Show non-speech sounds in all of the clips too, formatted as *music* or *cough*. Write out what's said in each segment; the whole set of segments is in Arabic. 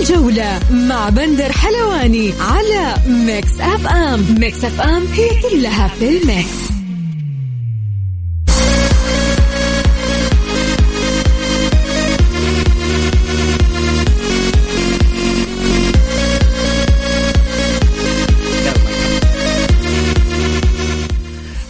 الجولة مع بندر حلواني على ميكس أف أم. ميكس أف أم هي كلها في ال mix.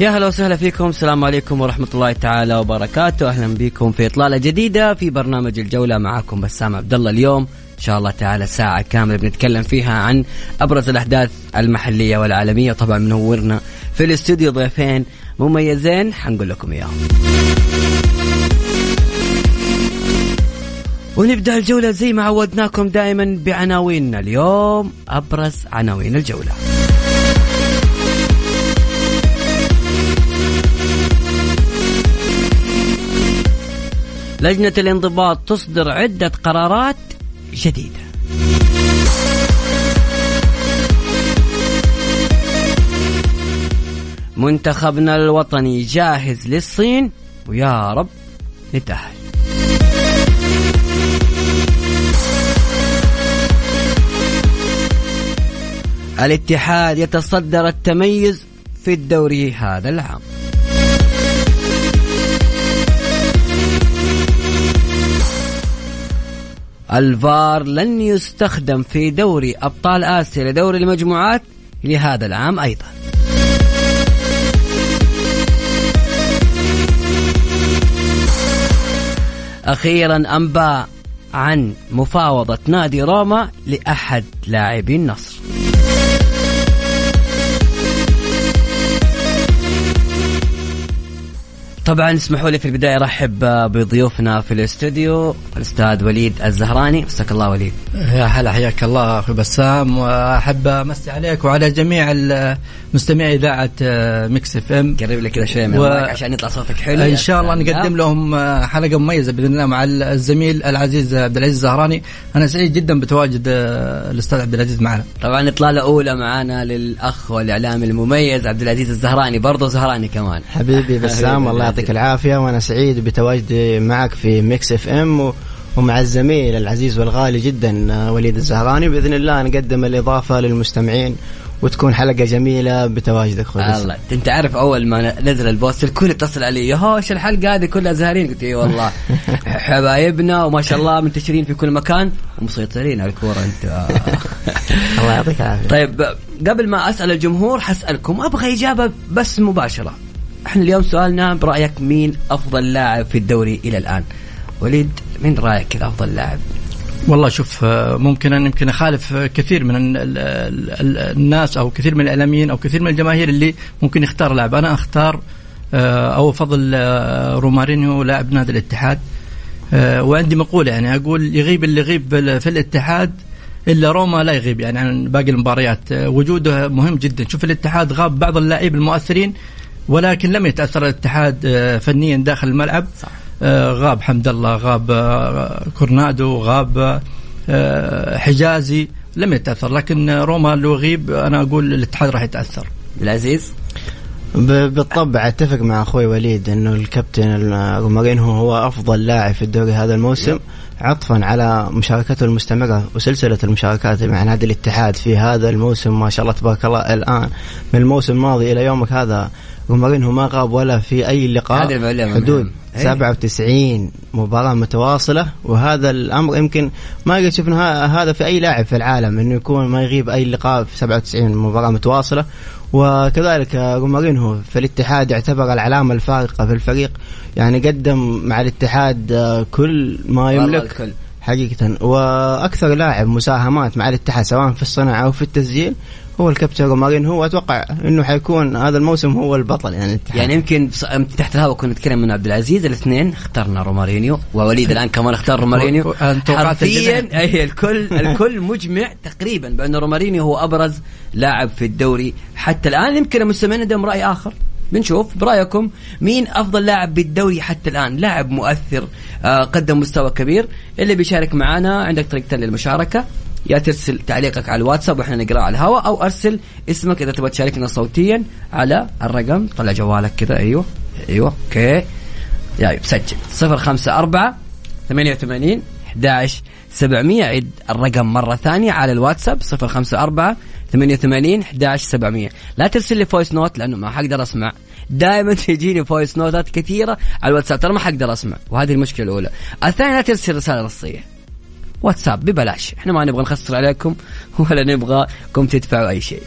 يا هلا وسهلا فيكم. السلام عليكم ورحمة الله تعالى وبركاته. أهلا بكم في إطلالة جديدة في برنامج الجولة. معكم بسام عبد الله اليوم. إن شاء الله تعالى ساعة كاملة بنتكلم فيها عن أبرز الأحداث المحلية والعالمية. طبعا منورنا في الاستوديو ضيفين مميزين. حنقول لكم إياهم. ونبدأ الجولة زي ما عودناكم دائما بعناويننا اليوم. أبرز عناوين الجولة. لجنة الانضباط تصدر عدة قرارات جديدة. منتخبنا الوطني جاهز للصين ويا رب نتأهل. الاتحاد يتصدر التميز في الدوري هذا العام. الفار لن يستخدم في دوري أبطال آسيا لدوري المجموعات لهذا العام أيضا. أخيرا أنباء عن مفاوضة نادي روما لأحد لاعبي النصر. طبعا اسمحوا لي في البداية ارحب بضيوفنا في الاستوديو الأستاذ وليد الزهراني. مساك الله وليد. يا هلا حياك الله أخوي بسام. وأحب أمسي عليك وعلى جميع مستمعي إذاعة ميكس إف إم. قرب لي كذا شوي من و... عشان يطلع صوتك حلو. إن شاء الله نقدم لهم حلقة مميزة بإذن الله مع الزميل العزيز عبد العزيز الزهراني. أنا سعيد جدا بتواجد الأستاذ عبد العزيز معنا. طبعا إطلالة أولى معنا للأخ والإعلامي المميز عبد العزيز الزهراني برضه زهراني كمان. حبيبي بسام الله يعطيك العافية وأنا سعيد بتواجدي معك في ميكس إف إم ومع الزميل العزيز والغالي جدا وليد الزهراني. بإذن الله نقدم الإضافة للمستمعين وتكون حلقة جميلة بتواجدك أخوي الله. أنت عارف أول ما نزل ال post الكل اتصل علي يا هو إيش الحلقة هذه كلها زهارين. قلت اي والله. *laughs* حبايبنا وما شاء الله منتشرين في كل مكان ومسيطرين على الكورة أنت. *laughs* الله يعطيك العافية. طيب قبل ما أسأل الجمهور حسألكم أبغى إجابة بس مباشرة. إحنا اليوم سؤالنا برأيك مين أفضل لاعب في الدوري إلى الآن؟ وليد مين رأيك كذا أفضل لاعب؟ والله شوف ممكن ان يمكن أخالف كثير من الناس أو كثير من الإعلاميين أو كثير من الجماهير اللي ممكن يختار لاعب. أنا أختار أو أفضل رومارينيو لاعب نادي الاتحاد. وعندي مقولة يعني أقول يغيب اللي يغيب في الاتحاد إلا روما لا يغيب يعني عن باقي المباريات. وجوده مهم جدا. شوف الاتحاد غاب بعض اللاعبين المؤثرين ولكن لم يتأثر الاتحاد فنيا داخل الملعب. صح. غاب حمد الله غاب كورنادو غاب حجازي لم يتأثر. لكن روما لو يغيب أنا أقول الاتحاد راح يتأثر. العزيز؟ بالطبع أتفق مع أخوي وليد إنه الكابتن رومارينهو هو أفضل لاعب في الدوري هذا الموسم عطفا على مشاركته المستمرة وسلسلة المشاركات مع نادي الاتحاد في هذا الموسم. ما شاء الله تبارك الله الآن من الموسم الماضي إلى يومك هذا رومارينهو ما غاب ولا في أي لقاء. حدود 97 مباراة متواصلة وهذا الأمر يمكن ما قد شفنا هذا في أي لاعب في العالم إنه يكون ما يغيب أي لقاء في 97 مباراة متواصلة. وكذلك رومارينهو في الاتحاد يعتبر العلامة الفارقة في الفريق يعني قدم مع الاتحاد كل ما يملك. حقيقة. وأكثر لاعب مساهمات مع الاتحاد سواء في الصناعة أو في التسجيل هو الكابتن رومارينيو أتوقع إنه حيكون هذا الموسم هو البطل يعني الاتحاد. يعني يمكن تحت الهواء كنا نتكلم من عبد العزيز الاثنين اخترنا رومارينيو ووليد الآن كمان اختار رومارينيو. حرفيا أي الكل الكل مجمع تقريبا بأن رومارينيو هو أبرز لاعب في الدوري حتى الآن. يمكن المستمعين عندهم رأي آخر. بنشوف برأيكم مين أفضل لاعب بالدوري حتى الآن. لاعب مؤثر آه قدم مستوى كبير. اللي بيشارك معنا عندك طريقتين للمشاركة. يا ترسل تعليقك على الواتساب وإحنا نقراه على الهواء أو أرسل اسمك إذا تبغى تشاركنا صوتيا على الرقم. طلع جوالك كذا أيوه أيوه أوكي. يا سجل. 054 88 11 700 عيد الرقم مرة ثانية على الواتساب 054 88 11 700 لا ترسل لي voice note لأنه ما حقدر أسمع. دائما *laughs* تجيني voice note ات كثيرة على الواتساب. ترى ما حقدر أسمع وهذه المشكلة الأولى. الثانية لا ترسل رسالة نصية. واتساب ببلاش. إحنا ما نبغى نخسر عليكم *laughs* ولا نبغاكم تدفعوا أي شيء.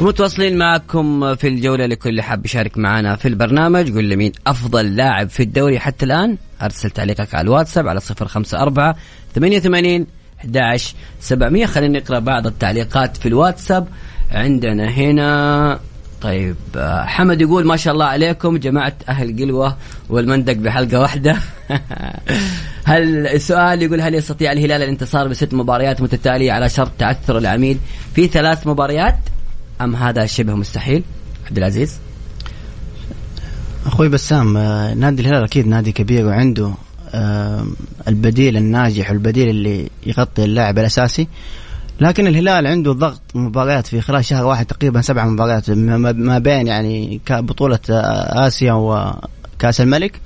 متواصلين معكم في الجولة لكل حاب يشارك معنا في البرنامج. قول لي مين أفضل لاعب في الدوري حتى الآن؟ أرسل تعليقك على الواتساب على صفر خمسة أربعة ثمانية ثمانين 11 700 خلينا نقرأ بعض التعليقات في الواتساب. عندنا هنا طيب حمد يقول ما شاء الله عليكم جماعة أهل قلوة والمندق بحلقة واحدة. *laughs* هل السؤال يقول هل يستطيع الهلال الانتصار بست مباريات متتالية على شرط تعثر العميد في ثلاث مباريات؟ أم هذا شبه مستحيل؟ عبد العزيز؟ أخوي بسام آه، نادي الهلال أكيد نادي كبير وعنده آه، البديل الناجح والبديل اللي يغطي اللاعب الأساسي. لكن الهلال عنده ضغط مباريات في خلال شهر واحد تقريبا سبع مباريات ما بين يعني بطولة آه، آسيا وكأس الملك.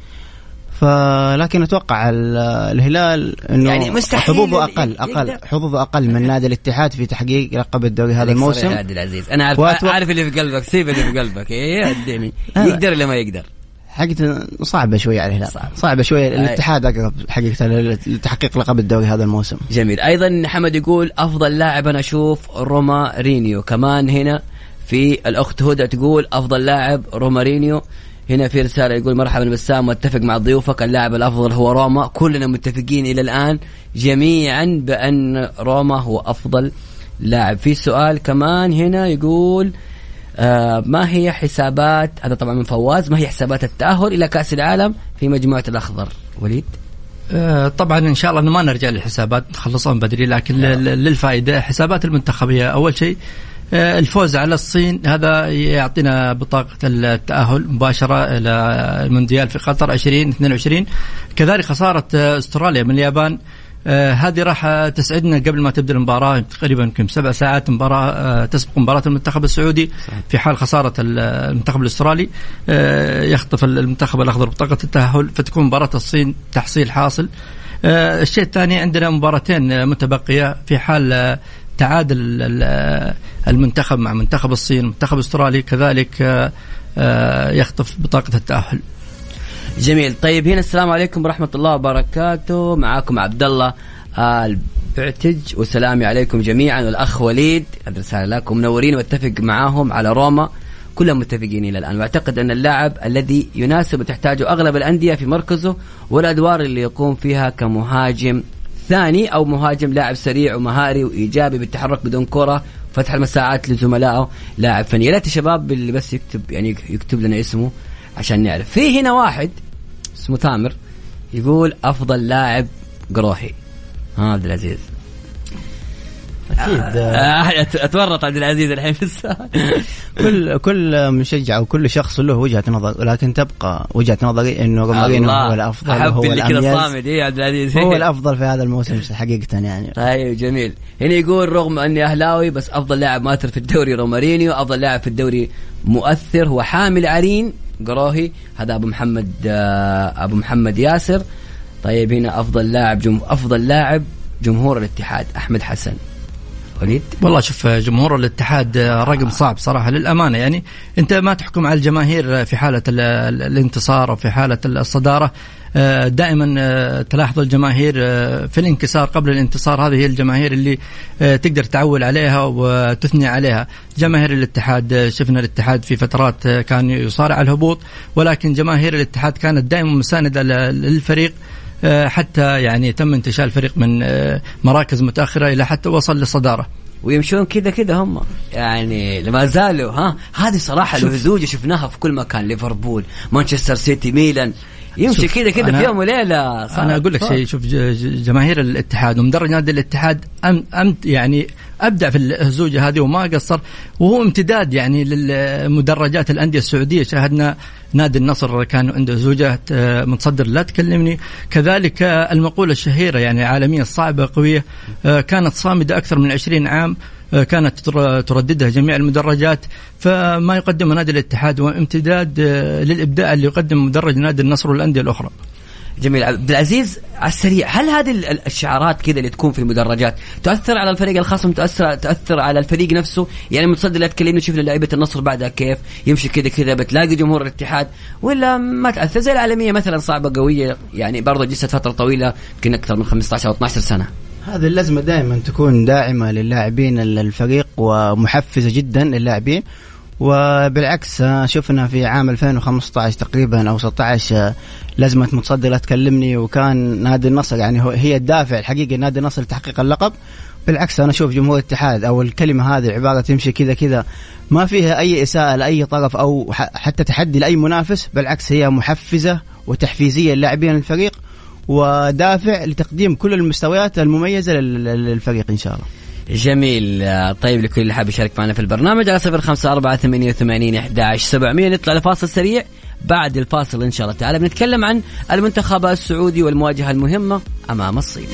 فلكن أتوقع الهلال إنه يعني مستحيل حظوظه أقل أقل حظوظه أقل من نادي الاتحاد في تحقيق لقب الدوري هذا الموسم. عبد العزيز. أنا عارف وأتوقع... عارف اللي في قلبك سيب اللي في قلبك. إيه اديني يقدر ولا ما يقدر. حقيقة صعبة شوية على الهلال. صعب. صعبة شوية الاتحاد أقرب حقيقة لتحقيق لقب الدوري هذا الموسم. جميل. أيضا حمد يقول أفضل لاعب أنا أشوف روما رينيو كمان هنا في الأخت هدى تقول أفضل لاعب رومارينيو. هنا في رسالة يقول مرحبا بسام واتفق مع ضيوفك اللاعب الأفضل هو روما. كلنا متفقين إلى الآن جميعا بأن روما هو أفضل لاعب. في سؤال كمان هنا يقول آه ما هي حسابات هذا طبعا من فواز ما هي حسابات التأهل إلى كأس العالم في مجموعة الأخضر؟ وليد؟ آه طبعا إن شاء الله ما نرجع للحسابات نخلصها بدري لكن للفائدة حسابات المنتخبية. أول شيء آه، الفوز على الصين هذا يعطينا بطاقة التأهل مباشرة إلى المونديال في قطر 2022 كذلك خسارة أستراليا من اليابان. آه هذه راح تسعدنا قبل ما تبدأ المباراة تقريبا يمكن سبع ساعات مباراة آه تسبق مباراة المنتخب السعودي. في حال خسارة المنتخب الأسترالي. آه يخطف المنتخب الأخضر بطاقة التأهل فتكون مباراة الصين تحصيل حاصل. آه الشيء الثاني عندنا مباراتين متبقية في حال آه، تعادل المنتخب مع منتخب الصين المنتخب الاسترالي كذلك آه، آه، يخطف بطاقة التأهل. جميل. طيب هنا السلام عليكم ورحمة الله وبركاته. معاكم عبد الله البعتج وسلامي عليكم جميعا. والأخ وليد رسالة لكم. منورين وأتفق معاهم على روما. كلهم متفقين إلى الآن. وأعتقد أن اللاعب الذي يناسب وتحتاجه أغلب الأندية في مركزه والأدوار اللي يقوم فيها كمهاجم ثاني أو مهاجم لاعب سريع ومهاري وإيجابي بالتحرك بدون كرة فتح المساعات لزملائه لاعب فني. يا ريت الشباب اللي بس يكتب يعني يكتب لنا اسمه عشان نعرف. في هنا واحد اسمه تامر يقول أفضل لاعب قروحي ها عبد العزيز. أكيد. آه أتورط عبد العزيز الحين في السؤال *laughs* كل كل مشجع وكل شخص له وجهة نظر ولكن تبقى وجهة نظري إنه رومارينو هو الأفضل هو اللي كذا صامد. إيه عبد العزيز؟ هو *laughs* الأفضل في هذا الموسم حقيقة يعني. طيب جميل. هنا يقول رغم أني أهلاوي بس أفضل لاعب مؤثر في الدوري رومارينيو أفضل لاعب في الدوري مؤثر هو حامل عرين قروهي. هذا أبو محمد آه، أبو محمد ياسر. طيب هنا أفضل لاعب جم... أفضل لاعب جمهور الاتحاد أحمد حسن. وليد؟ والله شوف جمهور الاتحاد رقم صعب صراحة. للأمانة يعني أنت ما تحكم على الجماهير في حالة الانتصار أو في حاله الصدارة. دائما تلاحظ الجماهير في الانكسار قبل الانتصار هذه هي الجماهير اللي تقدر تعول عليها وتثني عليها. جماهير الاتحاد شفنا الاتحاد في فترات كان يصارع الهبوط ولكن جماهير الاتحاد كانت دائما مساندة للفريق. آه، حتى يعني تم انتشال الفريق من آه، مراكز متأخرة إلى حتى وصل للصداره ويمشون كذا كذا هم. يعني ما زالوا ها؟ هذه صراحة الهزوجه شفناها في كل مكان ليفربول مانشستر سيتي ميلان. يمشي كذا كذا في يوم وليلة أنا أقول لك شيء شوف جماهير الاتحاد ومدرج نادي الاتحاد أم أم يعني أبدع في الهزوجة هذه وما قصر وهو امتداد يعني للمدرجات الأندية السعودية. شاهدنا نادي النصر كان عنده زوجة متصدر لا تكلمني. كذلك المقولة الشهيرة يعني عالمية صعبة قوية آه، كانت صامدة أكثر من 20 عام. كانت ترددها جميع المدرجات فما يقدم نادي الاتحاد هو امتداد للإبداع اللي يقدم مدرج نادي النصر والأندية الأخرى. جميل. عبد العزيز على السريع هل هذه الشعارات كذا اللي تكون في المدرجات تؤثر على الفريق الخصم تؤثر تاثر على الفريق نفسه؟ يعني متصدر لا تكلمني شفنا لعيبه النصر بعدها كيف يمشي كذا كذا بتلاقي جمهور الاتحاد ولا ما تأثر؟ زي العالمية مثلا صعبة قوية يعني برضه جلست فترة طويلة يمكن أكثر من 15 أو 12 سنة. هذه اللزمه دائما تكون داعمة للاعبين الفريق ومحفزة جدا للاعبين. وبالعكس شفنا في عام 2015 تقريبا أو 16 لازمة متصدر لا تكلمني وكان نادي النصر يعني هي الدافع الحقيقي نادي النصر لتحقيق اللقب. بالعكس أنا أشوف جمهور الاتحاد أو الكلمة هذه العباره تمشي كذا كذا ما فيها أي إساءة لأي طرف أو حتى تحدي لأي منافس بالعكس هي محفزة وتحفيزية للاعبين الفريق. ودافع لتقديم كل المستويات المميزة للفريق إن شاء الله. جميل طيب لكل اللي حاب يشارك معنا في البرنامج على صفر خمسة أربعة ثمانية وثمانين أحد سبعمية نطلع لفاصل سريع بعد الفاصل إن شاء الله تعالى بنتكلم عن المنتخب السعودي والمواجهة المهمة أمام الصين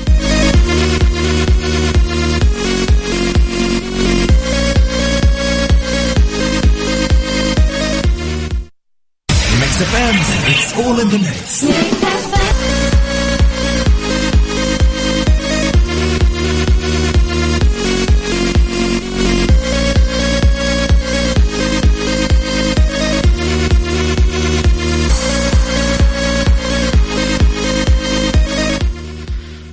It's all in the mix.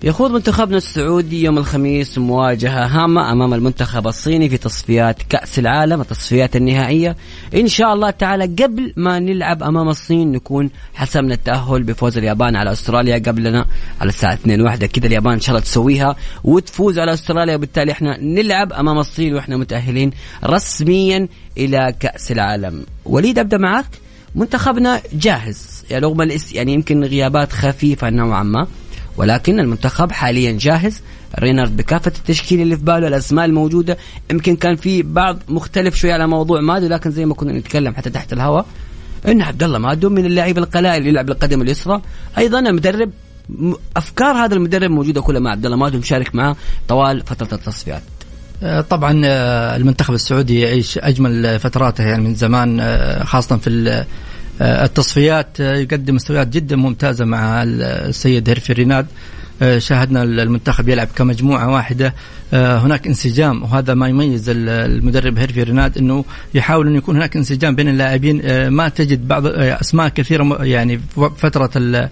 يخوض منتخبنا السعودي يوم الخميس مواجهة هامة أمام المنتخب الصيني في تصفيات كأس العالم التصفيات النهائية. إن شاء الله تعالى قبل ما نلعب أمام الصين نكون حسمنا التأهل بفوز اليابان على أستراليا قبلنا على الساعة 2 واحدة. كذا اليابان إن شاء الله تسويها وتفوز على أستراليا. وبالتالي إحنا نلعب أمام الصين وإحنا متأهلين رسميا إلى كأس العالم. وليد أبدأ معك منتخبنا جاهز يعني رغم يعني يمكن غيابات خفيفة نوعا ما. ولكن المنتخب حاليا جاهز. رينارد بكافة التشكيل اللي في باله الأسماء الموجودة. يمكن كان في بعض مختلف شوي على موضوع مادو لكن زي ما كنا نتكلم حتى تحت الهواء ان عبد الله مادو من اللاعبين القلائل اللي يلعب بالقدم اليسرى. أيضا المدرب أفكار هذا المدرب موجودة كلها مع عبد الله مادو مشارك معه طوال فترة التصفيات. آه، طبعا آه، المنتخب السعودي يعيش أجمل فتراته يعني من زمان آه، خاصة في التصفيات آه، يقدم مستويات جدا ممتازة مع السيد هيرفي ريناد. آه، شاهدنا المنتخب يلعب كمجموعة واحدة. هناك انسجام وهذا ما يميز المدرب هيرفي ريناد إنه يحاول انه يكون هناك انسجام بين اللاعبين. ما تجد بعض أسماء كثيرة يعني فترة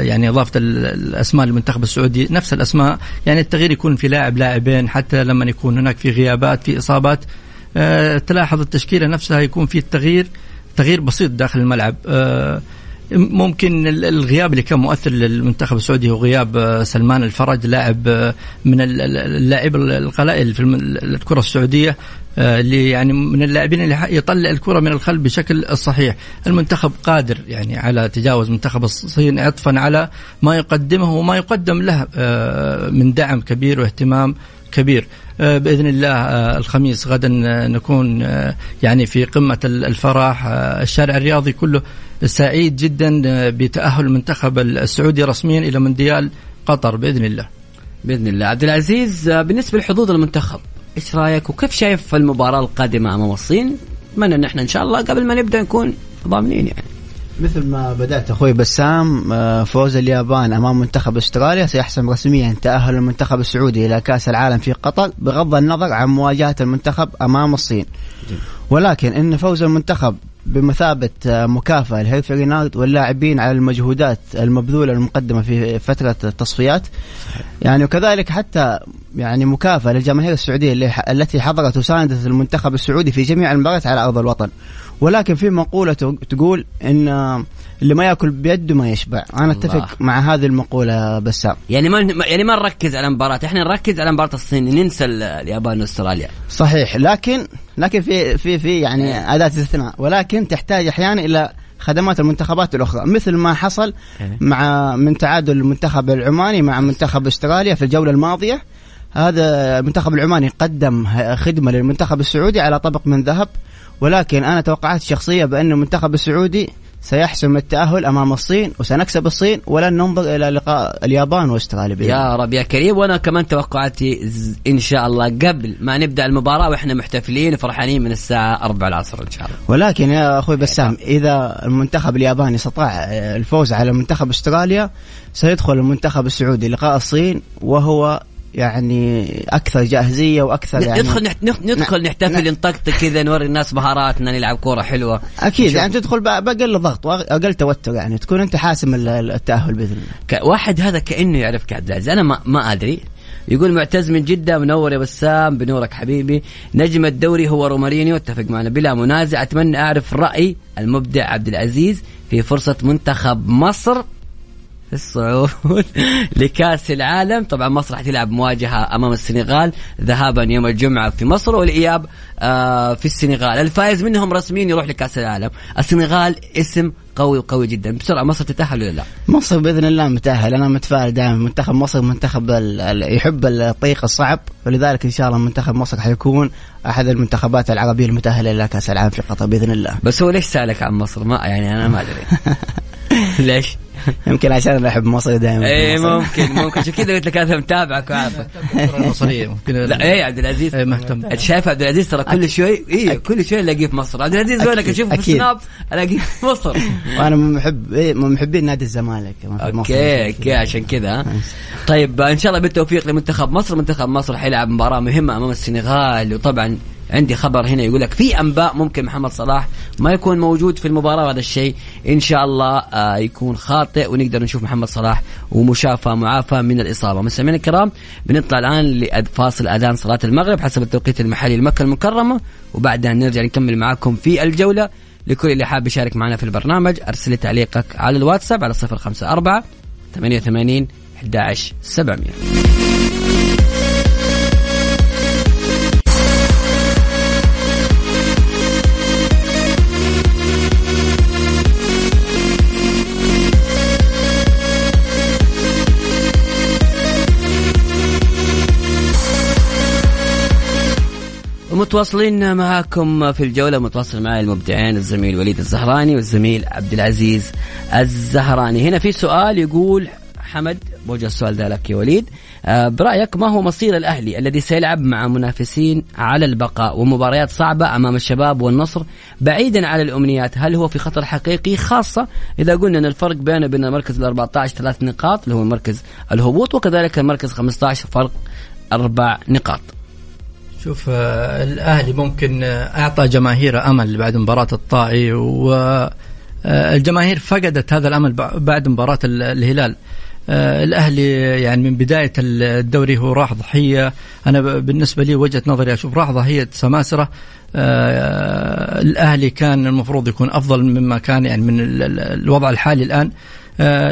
يعني إضافة الأسماء للمنتخب السعودي. نفس الأسماء يعني التغيير يكون في لاعب لاعبين حتى لما يكون هناك في غيابات في إصابات. تلاحظ التشكيلة نفسها يكون في التغيير. تغيير بسيط داخل الملعب. آه، ممكن الغياب اللي كان مؤثر للمنتخب السعودي هو غياب آه، سلمان الفرج لاعب آه، من اللاعب القلائل في الكرة السعودية اللي يعني من اللاعبين اللي يطلع الكرة من الخلف بشكل صحيح. المنتخب قادر يعني على تجاوز منتخب الصين عطفا على ما يقدمه وما يقدم له من دعم كبير واهتمام كبير آه، بإذن الله آه، الخميس غدا آه، نكون يعني في قمة الفرح الشارع الرياضي كله سعيد جدا بتأهل المنتخب السعودي رسميا إلى مونديال قطر بإذن الله. بإذن الله عبد العزيز بالنسبة لحظوظ المنتخب إيش رأيك وكيف شايف المباراة القادمة أمام الصين؟ أتمنى إن إحنا إن شاء الله قبل ما نبدأ نكون ضامنين يعني. مثل ما بدأت أخوي بسام آه، فوز اليابان أمام منتخب أستراليا سيحسم رسميا تأهل المنتخب السعودي إلى كأس العالم في قطر بغض النظر عن مواجهة المنتخب أمام الصين. ولكن إن فوز المنتخب بمثابة آه، مكافأة لهيرفي رينالد واللاعبين على المجهودات المبذولة المقدمة في فترة التصفيات يعني وكذلك حتى يعني مكافأة للجماهير السعودية التي حضرت وساندت المنتخب السعودي في جميع المباريات على أرض الوطن. ولكن في مقولة تقول إن اللي ما يأكل بيده ما يشبع. أنا أتفق مع هذه المقولة بسام. يعني ما يعني ما نركز على مباراة. إحنا نركز على مباراة الصين ننسى اليابان وأستراليا. صحيح. لكن لكن في في في يعني أداة استثناء. ولكن تحتاج أحيانا إلى خدمات المنتخبات الأخرى. مثل ما حصل مع من تعادل المنتخب العماني مع منتخب أستراليا في الجولة الماضية. هذا المنتخب العماني قدم خدمة للمنتخب السعودي على طبق من ذهب. ولكن أنا توقعات شخصيه بأن المنتخب السعودي سيحسم التأهل أمام الصين وسنكسب الصين ولن ننظر إلى لقاء اليابان وأستراليا يا رب يا كريم. وأنا كمان توقعاتي إن شاء الله قبل ما نبدأ المباراة وإحنا محتفلين وفرحانين من الساعة 4 العصر إن شاء الله. ولكن يا أخوي بسام إذا المنتخب الياباني استطاع الفوز على منتخب أستراليا سيدخل المنتخب السعودي لقاء الصين وهو يعني أكثر جاهزية وأكثر يعني ندخل نحت ندخل نحتفل نطقطق كذا نوري الناس مهاراتنا نلعب كورة حلوة. أكيد يعني تدخل بأقل ضغط واقل توتر يعني تكون أنت حاسم التأهل بإذن الله. واحد هذا كأنه يعرفك عبد العزيز. أنا ما ما أدري. يقول معتز من جدة منور يا بسام بنورك حبيبي. نجم الدوري هو رومارينيو اتفق معنا. بلا منازع أتمنى أعرف رأي المبدع عبد العزيز في فرصة منتخب مصر. الصعود *laughs* لكاس العالم. طبعا مصر راح تلعب مواجهة أمام السنغال ذهابا يوم الجمعة في مصر والإياب آه في السنغال. الفائز منهم رسميا يروح لكاس العالم. السنغال اسم قوي وقوي جدا. بسرعة مصر تتأهل ولا لا؟ مصر بإذن الله متأهل. أنا متفائل دائما. منتخب مصر منتخب يحب الطريق الصعب. ولذلك إن شاء الله منتخب مصر حيكون أحد المنتخبات العربية المتأهلة إلى كأس العالم في قطر بإذن الله. بس هو ليش سألك عن مصر؟ ما يعني أنا ما أدري. *laughs* ليش؟ *laughs* يمكن عشان أنا احب مصر دائما اي ممكن ممكن. عشان كذا قلت لك أنا متابعك وعارفك المصريه ممكن لا اي عبد العزيز. اي مهتم. أنت شايف عبد العزيز؟ ترى كل شوي اي كل شوي ألاقيه في مصر. عبد العزيز وينك؟ اشوفه في السناب ألاقيه في مصر. *laughs* وأنا من محب إيه من محبين نادي الزمالك okay okay عشان كذا. طيب إن شاء الله بالتوفيق لمنتخب مصر. منتخب مصر حيلعب مباراة مهمة أمام السنغال وطبعا عندي خبر هنا يقول لك في أنباء ممكن محمد صلاح ما يكون موجود في المباراة وهذا الشيء. إن شاء الله آه يكون خاطئ ونقدر نشوف محمد صلاح ومشافى معافى من الإصابة. مستمعينا الكرام بنطلع الآن لفاصل أذان صلاة المغرب حسب التوقيت المحلي لمكة المكرمة. وبعدها نرجع نكمل معاكم في الجولة لكل اللي حاب يشارك معنا في البرنامج أرسل تعليقك على الواتساب على 054 88 11 متواصلين معكم في الجولة. متواصل معي المبدعين الزميل وليد الزهراني والزميل عبد العزيز الزهراني. هنا في سؤال يقول حمد بوجه السؤال ذا لك يا وليد. آه برأيك ما هو مصير الأهلي الذي سيلعب مع منافسين على البقاء ومباريات صعبة أمام الشباب والنصر بعيدا عن الأمنيات؟ هل هو في خطر حقيقي؟ خاصة إذا قلنا أن الفرق بينه وبين المركز ال 14 ثلاث نقاط اللي هو مركز الهبوط وكذلك المركز 15 فرق أربع نقاط. شوف آه، الأهلي ممكن آه، أعطى جماهيره أمل بعد مباراة الطائي والجماهير آه، فقدت هذا الأمل بعد مباراة الهلال. الأهلي يعني من بداية الدوري هو راح ضحية. أنا بالنسبة لي وجهة نظري أشوف راح ضحية سماسرة. الأهلي كان المفروض يكون أفضل مما كان يعني من الوضع الحالي الآن.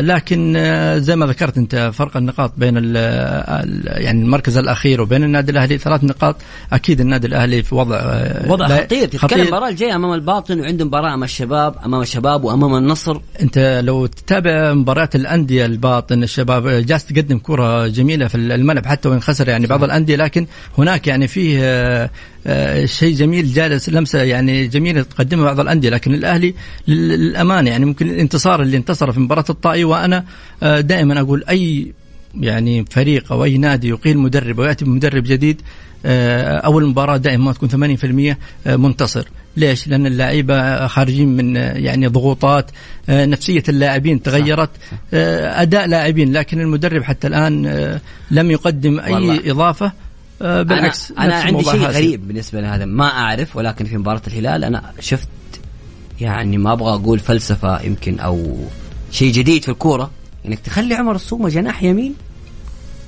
لكن آه، زي ما ذكرت انت فرق النقاط بين يعني المركز الأخير وبين النادي الأهلي ثلاث نقاط. أكيد النادي الأهلي في وضع آه، وضع خطير. تتكلم المباراه الجاية أمام الباطن وعنده مباراة أمام الشباب أمام الشباب وأمام النصر. أنت لو تتابع مباريات الأندية الباطن الشباب جالس تقدم كرة جميلة في الملعب حتى وإن خسر يعني بعض الأندية لكن هناك يعني فيه آه، شيء جميل جالس لمسة يعني جميلة تقدمها بعض الأندية. لكن الأهلي للأمانة يعني ممكن الانتصار اللي انتصر في مباراة الطائي وأنا آه، دائما أقول أي يعني فريق أو أي نادي يقيل مدرب ويأتي بمدرب جديد آه، أول مباراة دائما ما تكون 80% منتصر ليش؟ لأن اللعيبه خارجين من يعني ضغوطات نفسية اللاعبين تغيرت أداء لاعبين لكن المدرب حتى الآن لم يقدم أي والله. إضافة آه، بالعكس أنا, أنا عندي شيء غريب بالنسبة لهذا ما أعرف ولكن في مباراة الهلال أنا شفت يعني ما أبغى أقول فلسفة يمكن أو شيء جديد في الكورة إنك تخلي عمر السومة جناح يمين.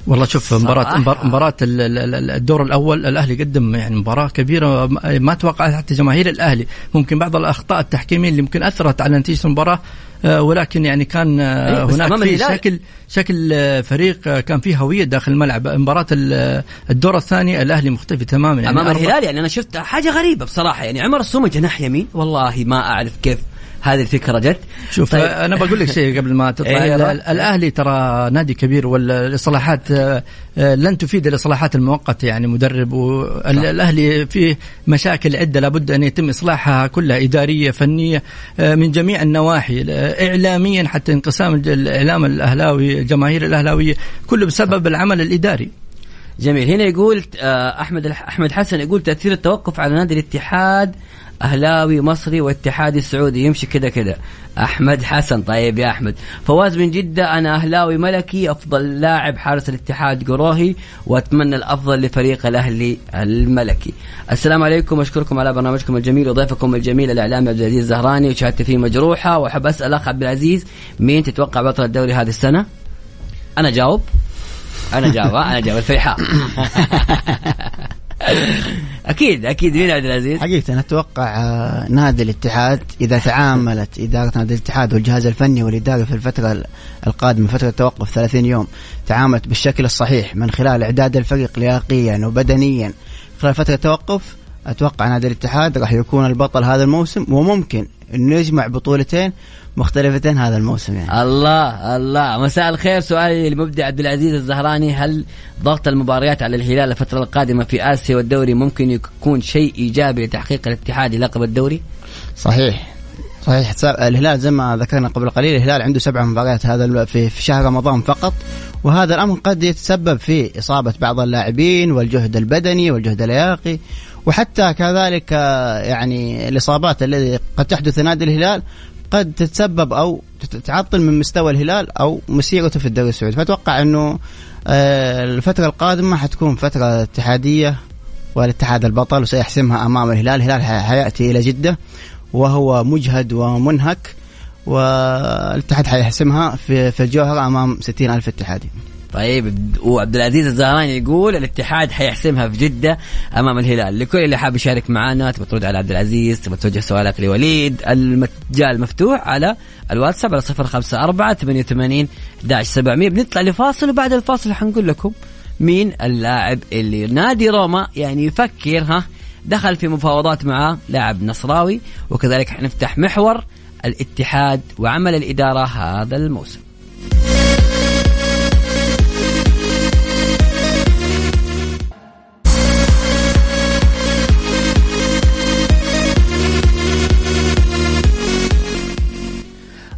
والله شوف مباراة مباراة الدور الأول الأهلي قدم يعني مباراة كبيرة ما توقعت حتى جماهير الأهلي. ممكن بعض الأخطاء التحكيمية اللي ممكن أثرت على نتيجة المباراة آه، ولكن يعني كان آه، أيوة هناك في شكل شكل آه، فريق كان فيه هوية داخل الملعب. مباراة الدور الثاني الأهلي مختفي تماما يعني أمام الهلال يعني أنا شفت حاجة غريبة بصراحة. يعني عمر السومة جناح يمين؟ والله ما أعرف كيف هذه الفكرة جت. شوف طيب. أنا بقول لك شيء قبل ما تطلع. إيه الأهلي ترى نادي كبير والاصلاحات آه، لن تفيد الاصلاحات المؤقتة يعني مدرب والاهلي فيه مشاكل عدة لابد أن يتم إصلاحها كلها إدارية فنية آه، من جميع النواحي اعلاميا حتى انقسام الإعلام الأهلاوي الجماهير الأهلاوية كله بسبب العمل الإداري. جميل. هنا يقول آه، أحمد أحمد حسن يقول تأثير التوقف على نادي الاتحاد أهلاوي مصري واتحادي سعودي يمشي كذا كذا أحمد حسن. طيب يا أحمد. فواز من جدة أنا أهلاوي ملكي أفضل لاعب حارس الاتحاد قروهي وأتمنى الأفضل لفريق الأهلي الملكي. السلام عليكم. أشكركم على برنامجكم الجميل وضيفكم الجميل الإعلامي عبد العزيز الزهراني وشهادتي فيه مجروحة. وأحب أسأل أخ عبد العزيز مين تتوقع بطل الدوري هذه السنة؟ أنا جاوب. أنا جاوب. *laughs* أنا جاوب. الفيحاء. *laughs* أكيد أكيد مين عبد العزيز؟ حقيقة أتوقع آه، نادي الاتحاد إذا تعاملت إدارة نادي الاتحاد والجهاز الفني والاداري في الفترة القادمة فترة التوقف 30 يوم تعاملت بالشكل الصحيح من خلال إعداد الفريق لياقيا وبدنيا خلال فترة التوقف أتوقع نادي الاتحاد راح يكون البطل هذا الموسم وممكن انه يجمع بطولتين مختلفتين هذا الموسم يعني. الله الله. مساء الخير. سؤالي للمبدع عبد العزيز الزهراني. هل ضغط المباريات على الهلال الفترة القادمة في آسيا والدوري ممكن يكون شيء إيجابي لتحقيق الاتحاد لقب الدوري؟ صحيح. صحيح. الهلال زي ما ذكرنا قبل قليل الهلال عنده سبع مباريات هذا في شهر رمضان فقط. وهذا الأمر قد يتسبب في إصابة بعض اللاعبين والجهد البدني والجهد اللياقي وحتى كذلك يعني الإصابات التي قد تحدث نادي الهلال قد تتسبب أو تعطل من مستوى الهلال أو مسيرته في الدوري السعودي. فأتوقع إنه آه، الفترة القادمة حتكون فترة اتحادية والاتحاد البطل وسيحسمها أمام الهلال. الهلال حيأتي إلى جدة وهو مجهد ومنهك والاتحاد حيحسمها في الجوهرة أمام 60 ألف اتحادي. طيب وعبد العزيز الزهراني يقول الاتحاد حيحسمها في جدة أمام الهلال. لكل اللي حاب يشارك معنا تبغى ترد على عبد العزيز تبغى توجه سؤالك لوليد المجال مفتوح على الواتساب على 054 88 11700 بنطلع لفاصل وبعد الفاصل حنقول لكم مين اللاعب اللي نادي روما يعني يفكر ها دخل في مفاوضات مع لاعب نصراوي وكذلك حنفتح محور الاتحاد وعمل الإدارة هذا الموسم.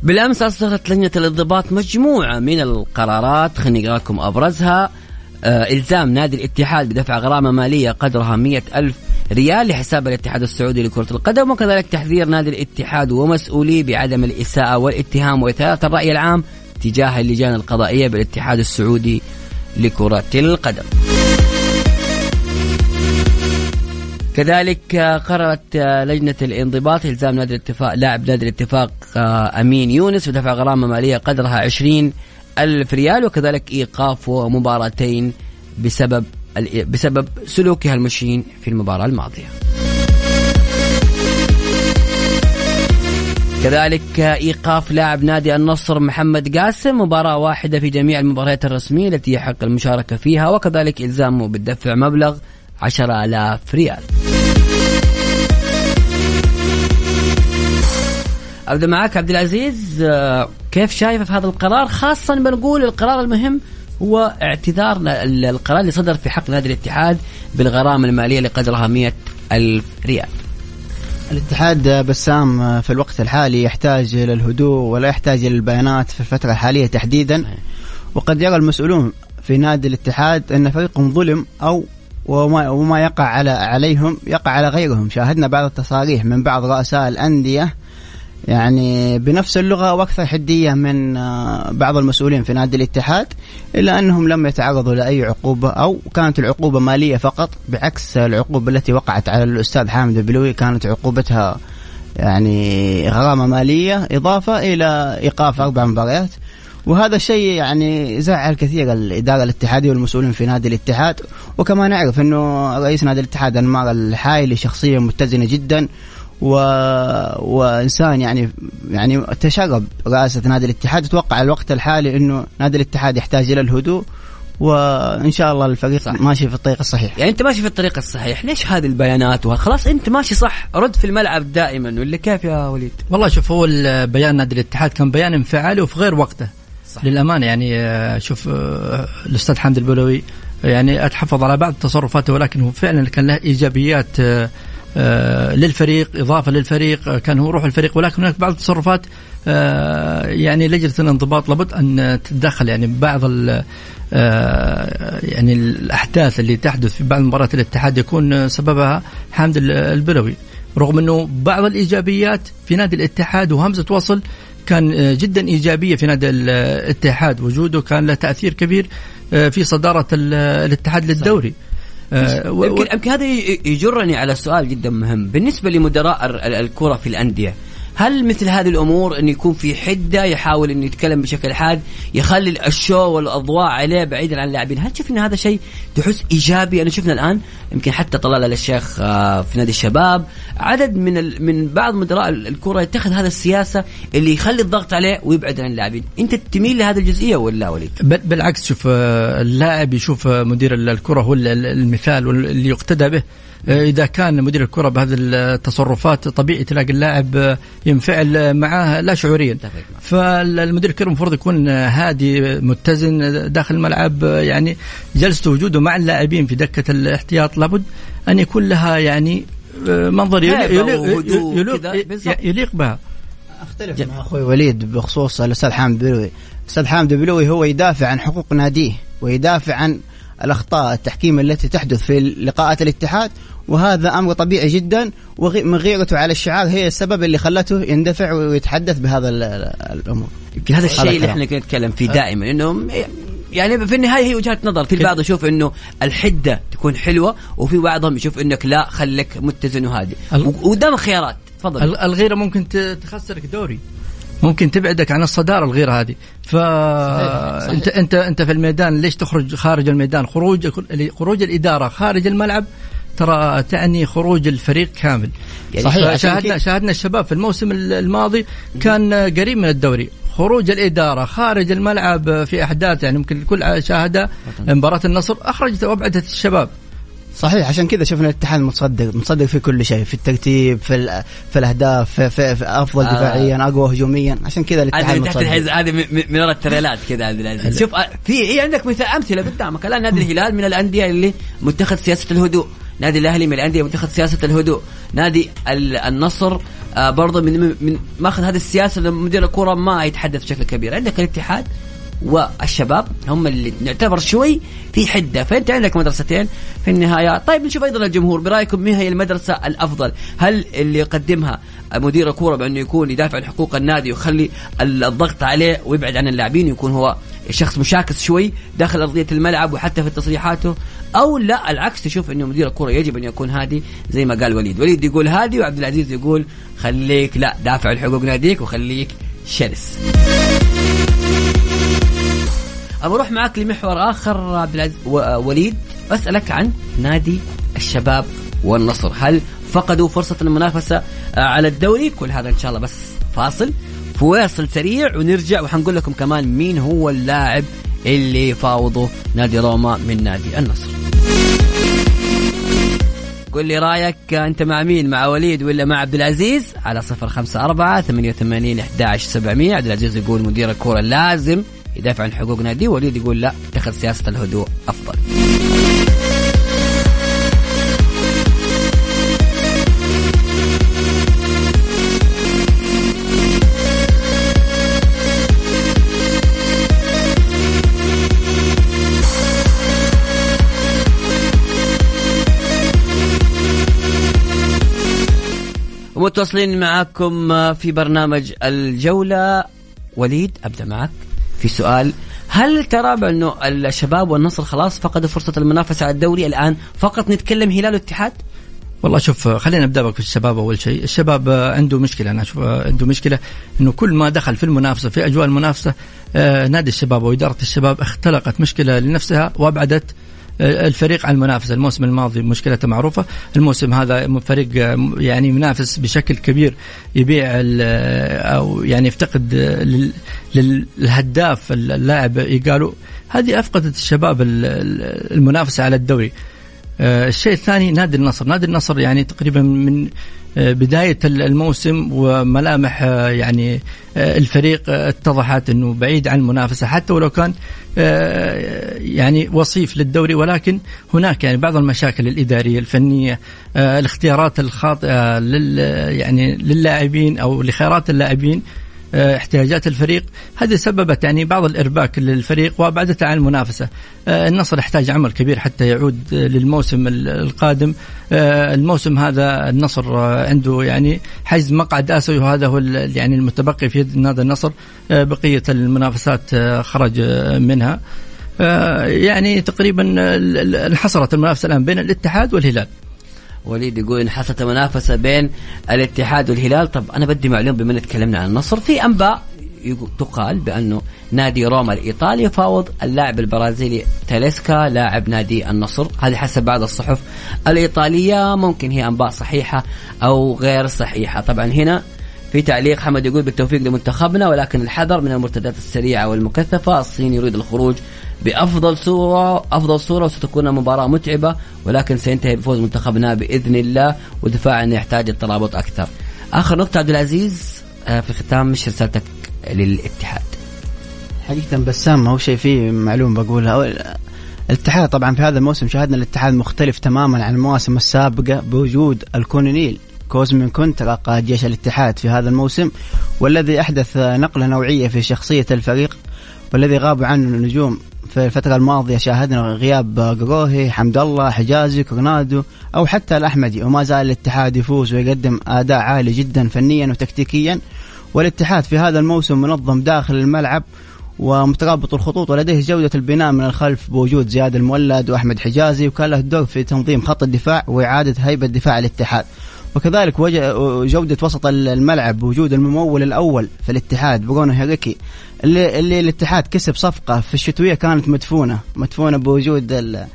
بالأمس أصدرت لجنة الانضباط مجموعة من القرارات خليني أقرأ لكم أبرزها آه إلزام نادي الاتحاد بدفع غرامة مالية قدرها مية ألف ريال لحساب الاتحاد السعودي لكرة القدم وكذلك تحذير نادي الاتحاد ومسؤوليه بعدم الإساءة والاتهام وإثارة الرأي العام تجاه اللجان القضائية بالاتحاد السعودي لكرة القدم. كذلك قررت لجنة الانضباط إلزام نادي الاتفاق لاعب نادي الاتفاق أمين يونس بدفع غرامة مالية قدرها 20 ألف ريال وكذلك إيقافه مباراتين بسبب بسبب سلوكها المشين في المباراة الماضية. كذلك إيقاف لاعب نادي النصر محمد قاسم مباراة واحدة في جميع المباريات الرسمية التي يحق المشاركة فيها وكذلك إلزامه بالدفع مبلغ 10000 ريال. ابدا معك عبد العزيز آه، كيف شايف في هذا القرار؟ خاصة بنقول القرار المهم هو اعتذار القرار اللي صدر في حق نادي الاتحاد بالغرامة المالية اللي قدرها 100 ألف ريال. الاتحاد بسام في الوقت الحالي يحتاج إلى الهدوء ولا يحتاج إلى البيانات في الفترة الحالية تحديدا. وقد يرى المسؤولون في نادي الاتحاد أن فريقهم ظلم أو وما, وما يقع على عليهم يقع على غيرهم. شاهدنا بعض التصاريح من بعض رؤساء الأندية يعني بنفس اللغة وأكثر حدية من آه، بعض المسؤولين في نادي الاتحاد إلا أنهم لم يتعرضوا لأي عقوبة أو كانت العقوبة مالية فقط بعكس العقوبة التي وقعت على الأستاذ حامد البلوي كانت عقوبتها يعني غرامة مالية إضافة إلى إيقاف أربع مباريات. وهذا الشيء يعني زعل كثير الإدارة الاتحادية والمسؤولين في نادي الاتحاد. وكما نعرف إنه رئيس نادي الاتحاد انمار الحايلي شخصيه متزنة جدا و... وإنسان يعني يعني تشرب رئاسة نادي الاتحاد. أتوقع الوقت الحالي إنه نادي الاتحاد يحتاج إلى الهدوء وإن شاء الله الفريق صح. ماشي في الطريق الصحيح. يعني أنت ماشي في الطريق الصحيح ليش هذه البيانات؟ خلاص أنت ماشي صح رد في الملعب دائما ولا كيف يا وليد؟ والله شوف هو بيان نادي الاتحاد كان بيان انفعالي وفي غير وقته. صح. للأمانة يعني آه، شوف آه، الأستاذ حمد البلوي يعني أتحفظ على بعض تصرفاته ولكن هو فعلا كان له إيجابيات آه، للفريق إضافة للفريق كان هو روح الفريق ولكن هناك بعض التصرفات يعني لجنة الانضباط لابد أن تتدخل يعني بعض يعني الأحداث اللي تحدث في بعض مباريات الاتحاد يكون سببها حامد البلوي رغم إنه بعض الإيجابيات في نادي الاتحاد وهمزة وصل كان آه، جدا إيجابية في نادي الاتحاد. وجوده كان له تأثير كبير آه، في صدارة الاتحاد للدوري. آه، يمكن يمكن هذا يجرني على سؤال جدا مهم. بالنسبة لمدراء الكرة في الأندية هل مثل هذه الأمور انه يكون في حدة يحاول انه يتكلم بشكل حاد يخلي الشو والأضواء عليه بعيدا عن اللاعبين؟ هل تشوف أن هذا شيء تحس إيجابي؟ أنا شفنا الآن يمكن حتى طلال الشيخ آه، في نادي الشباب عدد من من بعض مدراء الكرة يتخذ هذا السياسة اللي يخلي الضغط عليه ويبعد عن اللاعبين. أنت تميل لهذه الجزئية ولا وليد؟ بالعكس شوف آه، اللاعب يشوف آه، مدير الكرة هو المثال واللي يقتدى به. إذا كان مدير الكرة بهذه التصرفات طبيعي تلاقي اللاعب آه، ينفعل معاه لا شعوريا. فالمدير الكرة المفروض يكون هادي متزن داخل الملعب يعني جلسته وجوده مع اللاعبين في دكة الاحتياط لابد أن يكون لها يعني آه، منظر يليق, يليق, يليق بها. أختلف مع أخوي وليد بخصوص الأستاذ حامد بلوي. الاستاذ حامد بلوي هو يدافع عن حقوق ناديه ويدافع عن الأخطاء التحكيم التي تحدث في لقاءات الاتحاد وهذا أمر طبيعي جدا ومن غيرته على الشعار هي السبب اللي خلته يندفع ويتحدث بهذا الأمور. هذا الشيء اللي إحنا نتكلم فيه دائما إنه يعني في النهاية هي وجهه نظر. في البعض يشوف إنه الحدة تكون حلوة وفي بعضهم يشوف إنك لا خليك متزن وهادي. وقدام خيارات تفضل. الغيرة ممكن تخسرك دوري. ممكن تبعدك عن الصدارة الغير هذه. فانت أنت أنت في الميدان ليش تخرج خارج الميدان؟ خروج خروج الإدارة خارج الملعب ترى تعني خروج الفريق كامل. يعني صحيح. شاهدنا شاهدنا الشباب في الموسم الماضي كان قريب من الدوري. خروج الإدارة خارج الملعب في أحداث يعني ممكن الكل شاهد مباراة النصر أخرجت وأبعدت الشباب. صحيح عشان كذا شفنا الاتحاد متصدق متصدق في كل شيء في الترتيب في في الأهداف في, في, في أفضل آه. دفاعيا أقوى هجوميا. عشان كذا الاتحاد الحز هذه من وراء التريلات كذا عبد العزيز شوف آه، في عندك مثال أمثلة قدامك. الآن نادي الهلال من الأندية اللي متخذ سياسة الهدوء. نادي الأهلي من الأندية متخذ سياسة الهدوء. نادي النصر آه برضه من من ماخذ هذه السياسة مدير الكرة ما يتحدث بشكل كبير. عندك الاتحاد والشباب هم اللي نعتبر شوي في حدة. فأنت عندك مدرستين في النهايه طيب نشوف أيضا الجمهور. برأيكم مين هي المدرسة الأفضل؟ هل اللي يقدمها مدير الكوره بأنه يكون يدافع عن حقوق النادي ويخلي الضغط عليه ويبعد عن اللاعبين يكون هو شخص مشاكس شوي داخل أرضية الملعب وحتى في تصريحاته؟ أو لا العكس تشوف إنه مدير الكره يجب أن يكون هادي زي ما قال وليد. وليد يقول هادي وعبد العزيز يقول خليك لا دافع عن حقوق ناديك وخليك شرس. ابى أروح معك لمحور آخر عبد العزيز وليد. أسألك عن نادي الشباب والنصر. هل فقدوا فرصة المنافسة آه، على الدوري؟ كل هذا إن شاء الله بس فاصل. فواصل سريع ونرجع وحنقول لكم كمان مين هو اللاعب اللي فاوضه نادي روما من نادي النصر. قل لي رأيك أنت مع مين؟ مع وليد ولا مع عبد العزيز؟ على صفر خمسة أربعة ثمانية وثمانين أحداش سبعمية. عبد العزيز يقول مدير الكورة لازم يدافع عن حقوق ناديه وليد يقول لا اتخذ سياسة الهدوء أفضل. متواصلين معكم في برنامج الجولة. وليد أبدأ معك في سؤال. هل ترى بأنه الشباب والنصر خلاص فقدوا فرصة المنافسة على الدوري الآن فقط نتكلم هلال والاتحاد والله شوف خلينا نبدأ في الشباب أول شيء، الشباب عنده مشكلة أنا أشوف عنده مشكلة إنه كل ما دخل في المنافسة في أجواء المنافسة آه نادي الشباب وإدارة الشباب اختلقت مشكلة لنفسها وأبعدت الفريق على المنافسة. الموسم الماضي مشكلته معروفة. الموسم هذا فريق يعني منافس بشكل كبير يبيع أو يعني يفتقد للهداف اللاعب. يقالوا هذه أفقدت الشباب المنافسة على الدوري. آه، الشيء الثاني نادي النصر. نادي النصر يعني تقريبا من آه، بداية الموسم وملامح آه، يعني الفريق اتضحت إنه بعيد عن المنافسة. حتى ولو كان يعني وصيف للدوري ولكن هناك يعني بعض المشاكل الإدارية الفنية الاختيارات الخاطئة لل يعني للاعبين أو لخيارات اللاعبين آه، احتياجات الفريق. هذه سببت يعني بعض الإرباك للفريق وابعدته عن المنافسة. آه، النصر يحتاج عمل كبير حتى يعود للموسم القادم. آه، الموسم هذا النصر عنده يعني حجز مقعد آسيوي وهذا هو يعني المتبقي في نادي النصر. بقية المنافسات خرج منها. يعني تقريبا انحصرت المنافسة الآن بين الاتحاد والهلال. وليد يقول انحصرت المنافسه بين الاتحاد والهلال. طب أنا بدي معلومه بما تكلمنا عن النصر. في أنباء تقال بأنه نادي روما الإيطالي يفاوض اللاعب البرازيلي تاليسكا لاعب نادي النصر. هذه حسب بعض الصحف الإيطالية. ممكن هي أنباء صحيحة أو غير صحيحة. طبعا هنا في تعليق حمد يقول بالتوفيق لمنتخبنا ولكن الحذر من المرتدات السريعة والمكثفة. الصين يريد الخروج بأفضل صورة أفضل صورة وستكون مباراه متعبة ولكن سينتهي بفوز منتخبنا بإذن الله ودفاعنا يحتاج الترابط أكثر. آخر نقطة عبد العزيز آه، في ختام مش رسالتك للاتحاد. حقيقة بسام ما هو شيء فيه معلومة بقولها الاتحاد طبعا في هذا الموسم شاهدنا الاتحاد مختلف تماما عن المواسم السابقة بوجود الكونيل كوزمين كونترا قائد جيش الاتحاد في هذا الموسم والذي أحدث نقلة نوعية في شخصية الفريق والذي غاب عنه النجوم في الفترة الماضية شاهدنا غياب قروهي حمد الله حجازي كورونادو أو حتى الأحمدي وما زال الاتحاد يفوز ويقدم أداء عالي جدا فنيا وتكتيكيا. والاتحاد في هذا الموسم منظم داخل الملعب ومترابط الخطوط ولديه جودة البناء من الخلف بوجود زياد المولد وأحمد حجازي وكان له دور في تنظيم خط الدفاع وإعادة هيبة دفاع الاتحاد وكذلك جودة وسط الملعب بوجود الممول الأول في الاتحاد برونو هيريكي اللي اللي الاتحاد كسب صفقة في الشتوية كانت مدفونة. مدفونة بوجود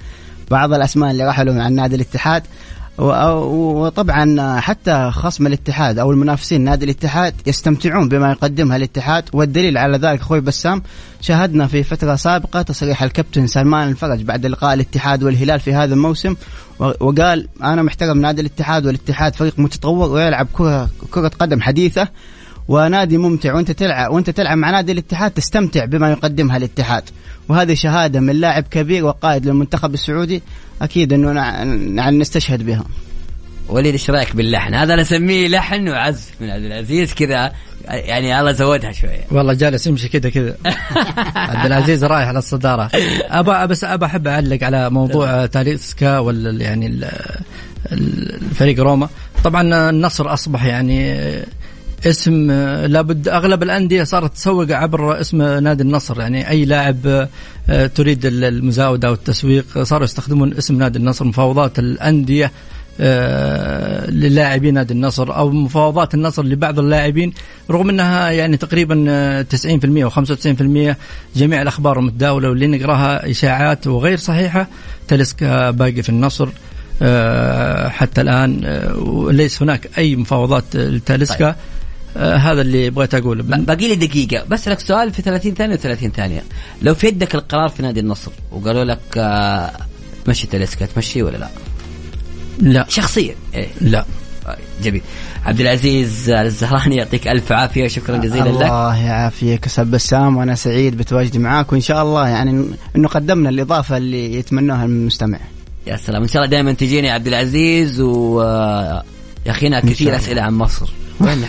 بعض الأسماء اللي رحلوا عن نادي الاتحاد. وطبعا حتى خصم الاتحاد أو المنافسين نادي الاتحاد يستمتعون بما يقدمها الاتحاد والدليل على ذلك أخوي بسام شاهدنا في فترة سابقة تصريح الكابتن سلمان الفرج بعد لقاء الاتحاد والهلال في هذا الموسم وقال أنا محترم نادي الاتحاد والاتحاد فريق متطور ويلعب كره كرة قدم حديثة ونادي ممتع وانت تلعب وانت تلعب مع نادي الاتحاد تستمتع بما يقدمها الاتحاد. وهذه شهادة من لاعب كبير وقائد للمنتخب السعودي أكيد إنه نعم نستشهد بها. وليد إيش رأيك باللحن؟ هذا أنا أسميه لحن وعزف من عبد العزيز كذا يعني الله زودها شوية. والله جالس يمشي كذا كذا. *laughs* عبد العزيز رايح على الصدارة. ابى بس ابى أحب أعلق على موضوع تاليسكا ولا يعني الفريق روما. طبعا النصر أصبح يعني اسم لابد أغلب الأندية صارت تسوق عبر اسم نادي النصر. يعني أي لاعب آه، تريد المزاودة والتسويق صاروا يستخدمون اسم نادي النصر مفاوضات الأندية آه، للاعبين نادي النصر أو مفاوضات النصر لبعض اللاعبين رغم إنها يعني تقريبا 90% أو 95% جميع الأخبار المتداوله واللي نقراها إشاعات وغير صحيحة تلسكا باقي في النصر. آه، حتى الآن ليس هناك أي مفاوضات لتاليسكا طيب. آه هذا اللي بغيت أقوله. باقي لي دقيقة. بس لك سؤال في 30 ثانية و30 ثانية. لو في يدك القرار في نادي النصر وقالوا لك آه تمشي تلسكا تمشي ولا لا؟ لا. شخصيا. إيه؟ لا. طيب، جميل. عبد العزيز الزهراني يعطيك ألف عافية شكرا جزيلا لك. الله يعافيك أستاذ بسام وأنا سعيد بتواجدي معاك وإن شاء الله يعني إنه قدمنا الإضافة اللي يتمناها المستمع. يا سلام. إن شاء الله دائما تجيني عبد العزيز و آه، يا أخينا كثير أسئلة عن مصر. وين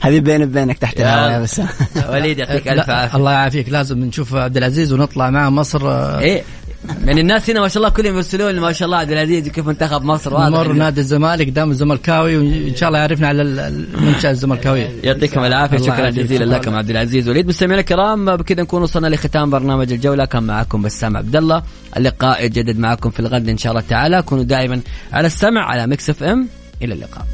هذه *laughs* بيني وبينك تحت الهواء بس *laughs* وليد يعطيك ألف عافية. الله يعافيك. لازم نشوف عبد العزيز ونطلع معه مصر. إيه. يعني الناس هنا ما شاء الله كلهم يرسلون ما شاء الله عبد العزيز كيف منتخب مصر واضح. مر نادي الزمالك دام الزملكاوي وإن شاء الله يعرفنا على المنشأة الزملكاوية. يعطيكم العافية. شكرا جزيلا لكم عبد العزيز وليد. مستمعينا الكرام بكذا نكون وصلنا لختام برنامج الجولة. كان معكم بسام عبد الله اللقاء يتجدد معكم في الغد إن شاء الله تعالى. كونوا دائما على السمع على مكس إف إم. إلى اللقاء.